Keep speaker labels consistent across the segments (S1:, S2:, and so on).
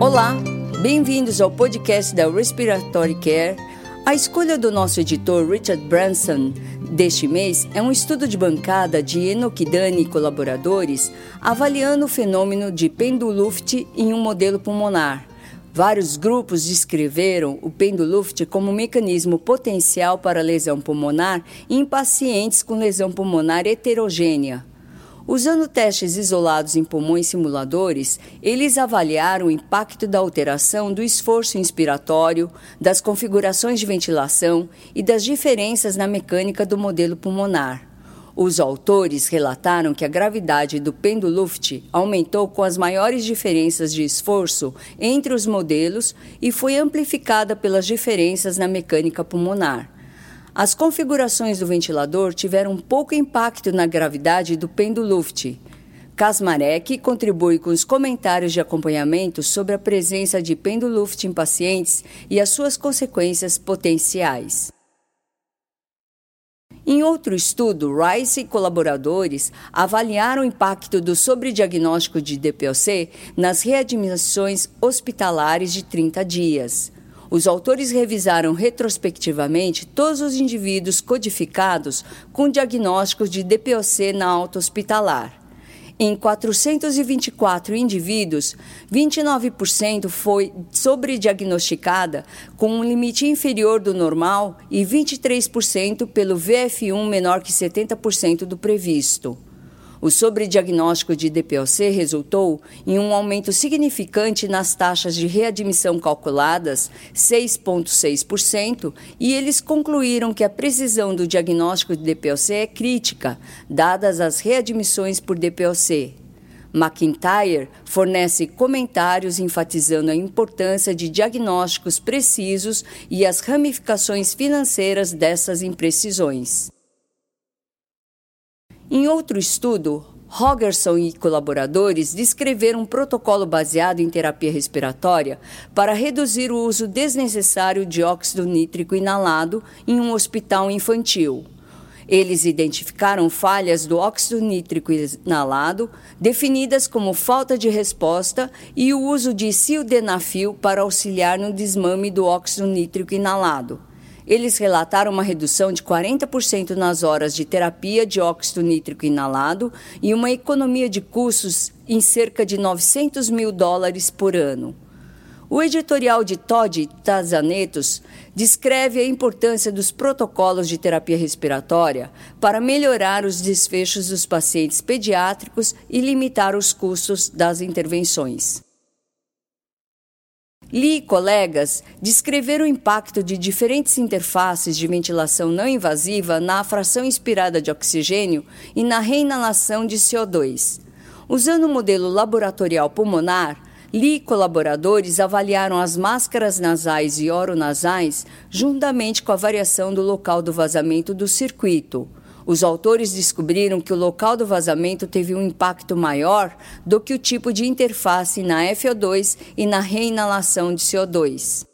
S1: Olá, bem-vindos ao podcast da Respiratory Care. A escolha do nosso editor Richard Branson deste mês é um estudo de bancada de Enokidani e colaboradores avaliando o fenômeno de penduluft em um modelo pulmonar. Vários grupos descreveram o penduluft como um mecanismo potencial para lesão pulmonar em pacientes com lesão pulmonar heterogênea. Usando testes isolados em pulmões simuladores, eles avaliaram o impacto da alteração do esforço inspiratório, das configurações de ventilação e das diferenças na mecânica do modelo pulmonar. Os autores relataram que a gravidade do penduluft aumentou com as maiores diferenças de esforço entre os modelos e foi amplificada pelas diferenças na mecânica pulmonar. As configurações do ventilador tiveram pouco impacto na gravidade do penduluft. Kasmarek contribui com os comentários de acompanhamento sobre a presença de penduluft em pacientes e as suas consequências potenciais. Em outro estudo, Rice e colaboradores avaliaram o impacto do sobrediagnóstico de DPOC nas readmissões hospitalares de 30 dias. Os autores revisaram retrospectivamente todos os indivíduos codificados com diagnósticos de DPOC na alta hospitalar. Em 424 indivíduos, 29% foi sobrediagnosticada com um limite inferior do normal e 23% pelo VF1 menor que 70% do previsto. O sobrediagnóstico de DPOC resultou em um aumento significante nas taxas de readmissão calculadas, 6,6%, e eles concluíram que a precisão do diagnóstico de DPOC é crítica, dadas as readmissões por DPOC. McIntyre fornece comentários enfatizando a importância de diagnósticos precisos e as ramificações financeiras dessas imprecisões. Em outro estudo, Rogerson e colaboradores descreveram um protocolo baseado em terapia respiratória para reduzir o uso desnecessário de óxido nítrico inalado em um hospital infantil. Eles identificaram falhas do óxido nítrico inalado, definidas como falta de resposta, e o uso de sildenafil para auxiliar no desmame do óxido nítrico inalado. Eles relataram uma redução de 40% nas horas de terapia de óxido nítrico inalado e uma economia de custos em cerca de 900 mil dólares por ano. O editorial de Todd Tazanetos descreve a importância dos protocolos de terapia respiratória para melhorar os desfechos dos pacientes pediátricos e limitar os custos das intervenções. Lee e colegas descreveram o impacto de diferentes interfaces de ventilação não invasiva na fração inspirada de oxigênio e na reinalação de CO2. Usando o modelo laboratorial pulmonar, Lee e colaboradores avaliaram as máscaras nasais e oronasais juntamente com a variação do local do vazamento do circuito. Os autores descobriram que o local do vazamento teve um impacto maior do que o tipo de interface na FO2 e na reinalação de CO2.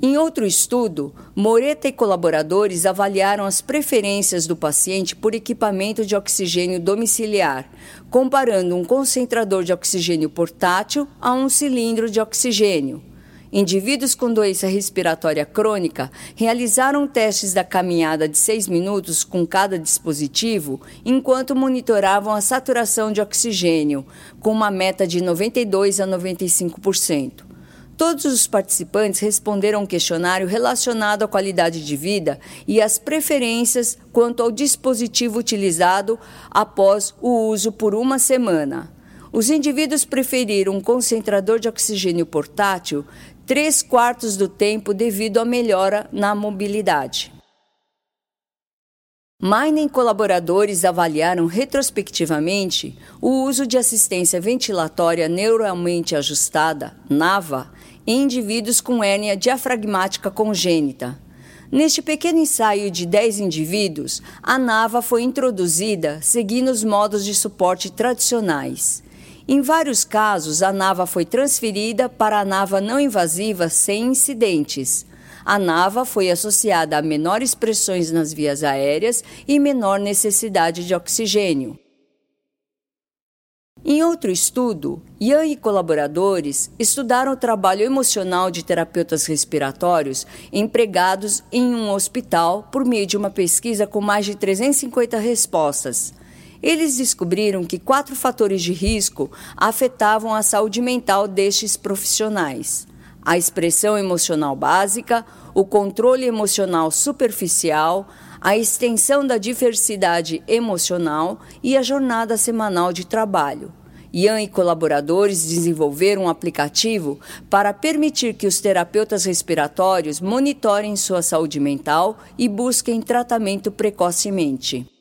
S1: Em outro estudo, Moreta e colaboradores avaliaram as preferências do paciente por equipamento de oxigênio domiciliar, comparando um concentrador de oxigênio portátil a um cilindro de oxigênio. Indivíduos com doença respiratória crônica realizaram testes da caminhada de seis minutos com cada dispositivo enquanto monitoravam a saturação de oxigênio, com uma meta de 92 a 95%. Todos os participantes responderam um questionário relacionado à qualidade de vida e às preferências quanto ao dispositivo utilizado após o uso por uma semana. Os indivíduos preferiram um concentrador de oxigênio portátil três quartos do tempo devido à melhora na mobilidade. Mine e colaboradores avaliaram retrospectivamente o uso de assistência ventilatória neuralmente ajustada, NAVA, em indivíduos com hérnia diafragmática congênita. Neste pequeno ensaio de 10 indivíduos, a NAVA foi introduzida seguindo os modos de suporte tradicionais. Em vários casos, a nava foi transferida para a nava não invasiva sem incidentes. A nava foi associada a menores pressões nas vias aéreas e menor necessidade de oxigênio. Em outro estudo, Ian e colaboradores estudaram o trabalho emocional de terapeutas respiratórios empregados em um hospital por meio de uma pesquisa com mais de 350 respostas. Eles descobriram que quatro fatores de risco afetavam a saúde mental destes profissionais: a expressão emocional básica, o controle emocional superficial, a extensão da diversidade emocional e a jornada semanal de trabalho. Ian e colaboradores desenvolveram um aplicativo para permitir que os terapeutas respiratórios monitorem sua saúde mental e busquem tratamento precocemente.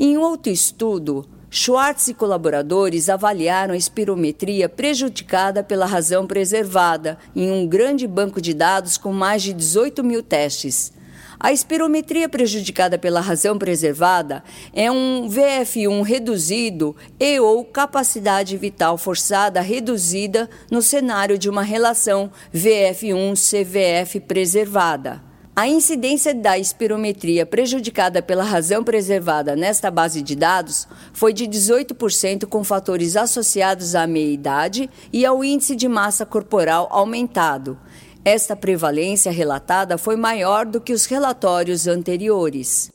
S1: Em outro estudo, Schwartz e colaboradores avaliaram a espirometria prejudicada pela razão preservada em um grande banco de dados com mais de 18 mil testes. A espirometria prejudicada pela razão preservada é um VF1 reduzido e ou capacidade vital forçada reduzida no cenário de uma relação VF1-CVF preservada. A incidência da espirometria prejudicada pela razão preservada nesta base de dados foi de 18% com fatores associados à meia-idade e ao índice de massa corporal aumentado, esta prevalência relatada foi maior do que os relatórios anteriores.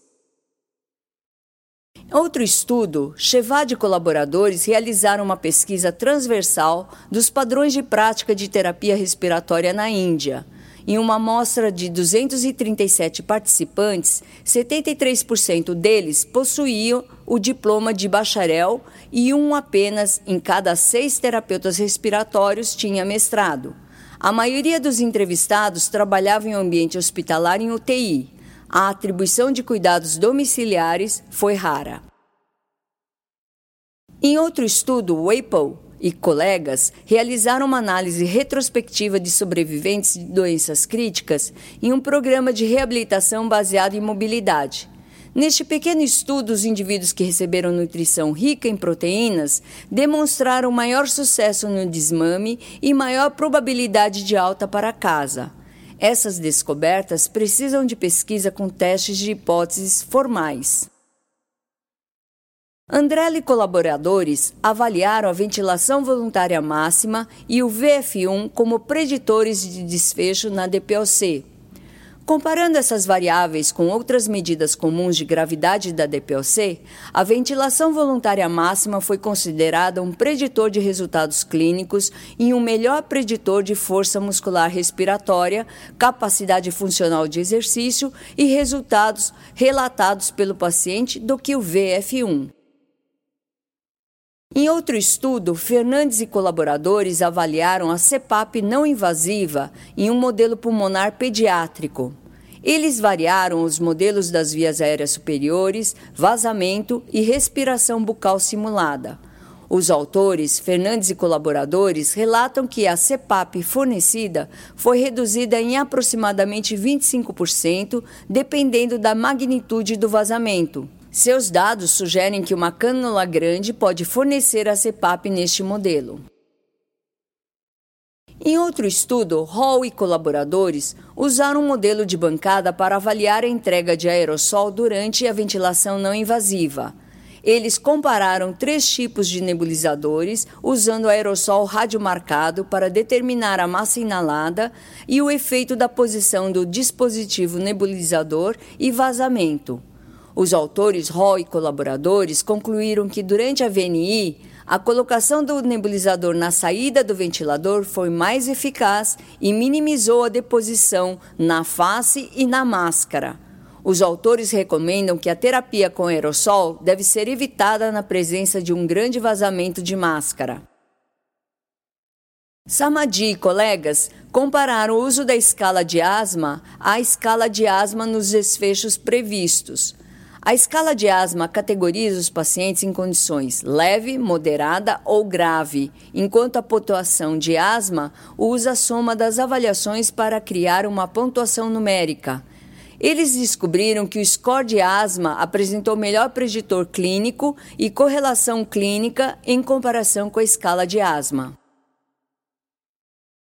S1: Outro estudo, Chevad e colaboradores realizaram uma pesquisa transversal dos padrões de prática de terapia respiratória na Índia. Em uma amostra de 237 participantes, 73% deles possuíam o diploma de bacharel e um apenas em cada seis terapeutas respiratórios tinha mestrado. A maioria dos entrevistados trabalhava em um ambiente hospitalar em UTI. A atribuição de cuidados domiciliares foi rara. Em outro estudo, Waple e colegas realizaram uma análise retrospectiva de sobreviventes de doenças críticas em um programa de reabilitação baseado em mobilidade. Neste pequeno estudo, os indivíduos que receberam nutrição rica em proteínas demonstraram maior sucesso no desmame e maior probabilidade de alta para casa. Essas descobertas precisam de pesquisa com testes de hipóteses formais. Andrelli e colaboradores avaliaram a ventilação voluntária máxima e o VF1 como preditores de desfecho na DPOC, Comparando essas variáveis com outras medidas comuns de gravidade da DPOC, a ventilação voluntária máxima foi considerada um preditor de resultados clínicos e um melhor preditor de força muscular respiratória, capacidade funcional de exercício e resultados relatados pelo paciente do que o VF1. Em outro estudo, Fernandes e colaboradores avaliaram a CPAP não invasiva em um modelo pulmonar pediátrico. Eles variaram os modelos das vias aéreas superiores, vazamento e respiração bucal simulada. Os autores, Fernandes e colaboradores, relatam que a CPAP fornecida foi reduzida em aproximadamente 25%, dependendo da magnitude do vazamento. Seus dados sugerem que uma cânula grande pode fornecer a CPAP neste modelo. Em outro estudo, Hall e colaboradores usaram um modelo de bancada para avaliar a entrega de aerossol durante a ventilação não invasiva. Eles compararam três tipos de nebulizadores usando aerossol radiomarcado para determinar a massa inalada e o efeito da posição do dispositivo nebulizador e vazamento. Os autores Hall e colaboradores concluíram que durante a VNI, a colocação do nebulizador na saída do ventilador foi mais eficaz e minimizou a deposição na face e na máscara. Os autores recomendam que a terapia com aerossol deve ser evitada na presença de um grande vazamento de máscara. Samadi e colegas compararam o uso da escala de asma à escala de asma nos desfechos previstos. A escala de asma categoriza os pacientes em condições leve, moderada ou grave, enquanto a pontuação de asma usa a soma das avaliações para criar uma pontuação numérica. Eles descobriram que o score de asma apresentou melhor preditor clínico e correlação clínica em comparação com a escala de asma.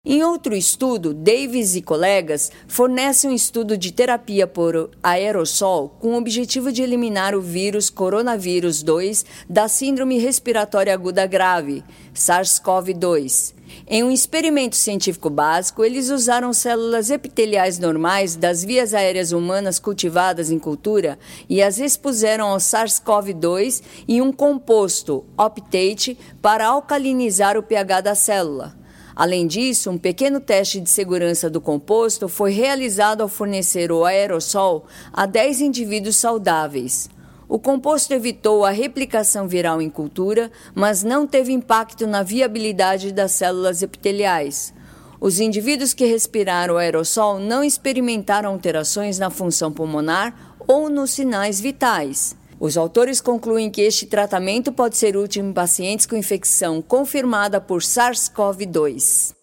S1: Em outro estudo, Davis e colegas fornecem um estudo de terapia por aerossol com o objetivo de eliminar o vírus coronavírus 2 da Síndrome Respiratória Aguda Grave, SARS-CoV-2. Em um experimento científico básico, eles usaram células epiteliais normais das vias aéreas humanas cultivadas em cultura e as expuseram ao SARS-CoV-2 e um composto, optate, para alcalinizar o pH da célula. Além disso, um pequeno teste de segurança do composto foi realizado ao fornecer o aerossol a 10 indivíduos saudáveis. O composto evitou a replicação viral em cultura, mas não teve impacto na viabilidade das células epiteliais. Os indivíduos que respiraram o aerossol não experimentaram alterações na função pulmonar ou nos sinais vitais. Os autores concluem que este tratamento pode ser útil em pacientes com infecção confirmada por SARS-CoV-2.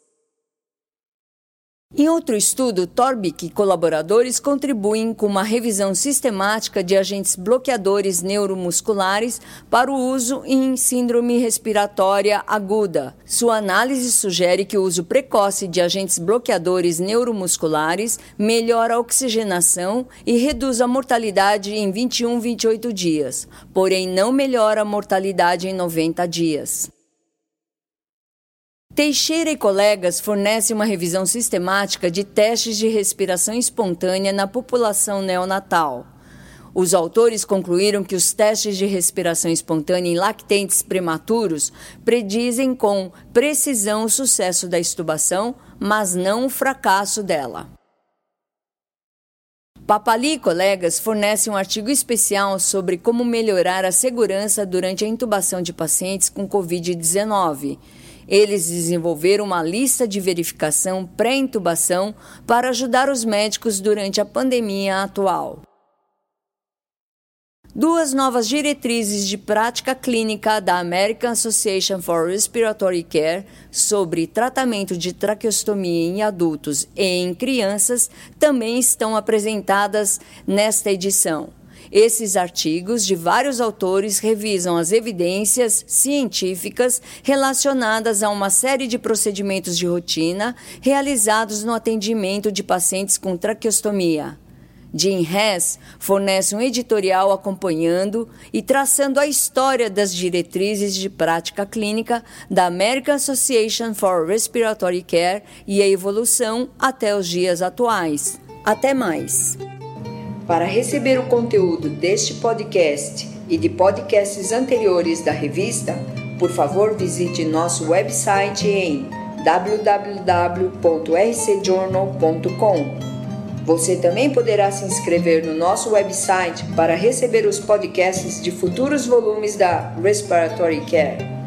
S1: Em outro estudo, Torbic e colaboradores contribuem com uma revisão sistemática de agentes bloqueadores neuromusculares para o uso em síndrome respiratória aguda. Sua análise sugere que o uso precoce de agentes bloqueadores neuromusculares melhora a oxigenação e reduz a mortalidade em 21, 28 dias, porém não melhora a mortalidade em 90 dias. Teixeira e colegas fornecem uma revisão sistemática de testes de respiração espontânea na população neonatal. Os autores concluíram que os testes de respiração espontânea em lactentes prematuros predizem com precisão o sucesso da estubação, mas não o fracasso dela. Papali e colegas fornecem um artigo especial sobre como melhorar a segurança durante a intubação de pacientes com Covid-19 eles desenvolveram uma lista de verificação pré-intubação para ajudar os médicos durante a pandemia atual. Duas novas diretrizes de prática clínica da American Association for Respiratory Care sobre tratamento de traqueostomia em adultos e em crianças também estão apresentadas nesta edição. Esses artigos de vários autores revisam as evidências científicas relacionadas a uma série de procedimentos de rotina realizados no atendimento de pacientes com traqueostomia. Jim Hess fornece um editorial acompanhando e traçando a história das diretrizes de prática clínica da American Association for Respiratory Care e a evolução até os dias atuais. Até mais! Para receber o conteúdo deste podcast e de podcasts anteriores da revista, por favor visite nosso website em www.rcjournal.com. Você também poderá se inscrever no nosso website para receber os podcasts de futuros volumes da Respiratory Care.